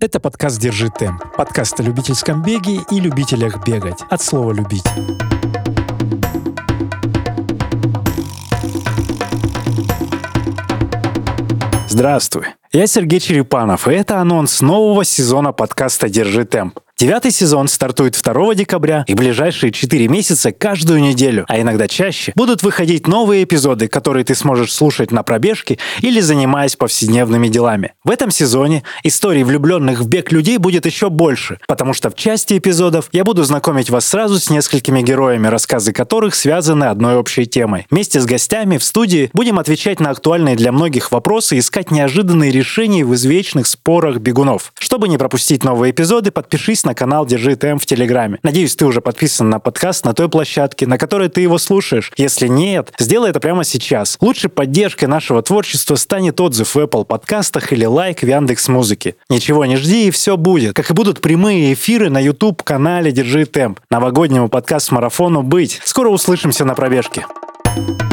Это подкаст «Держи темп». Подкаст о любительском беге и любителях бегать. От слова «любить». Здравствуй, я Сергей Черепанов, и это анонс нового сезона подкаста «Держи темп». Девятый сезон стартует 2 декабря, и ближайшие 4 месяца каждую неделю, а иногда чаще, будут выходить новые эпизоды, которые ты сможешь слушать на пробежке или занимаясь повседневными делами. В этом сезоне историй влюбленных в бег людей будет еще больше, потому что в части эпизодов я буду знакомить вас сразу с несколькими героями, рассказы которых связаны одной общей темой. Вместе с гостями в студии будем отвечать на актуальные для многих вопросы и искать неожиданные решения в извечных спорах бегунов. Чтобы не пропустить новые эпизоды, подпишись на канал Держи ТМ в Телеграме. Надеюсь, ты уже подписан на подкаст на той площадке, на которой ты его слушаешь. Если нет, сделай это прямо сейчас. Лучшей поддержкой нашего творчества станет отзыв в Apple подкастах или лайк в Яндекс Музыке. Ничего не жди и все будет. Как и будут прямые эфиры на YouTube канале Держи Темп. Новогоднему подкаст-марафону быть. Скоро услышимся на пробежке. thank you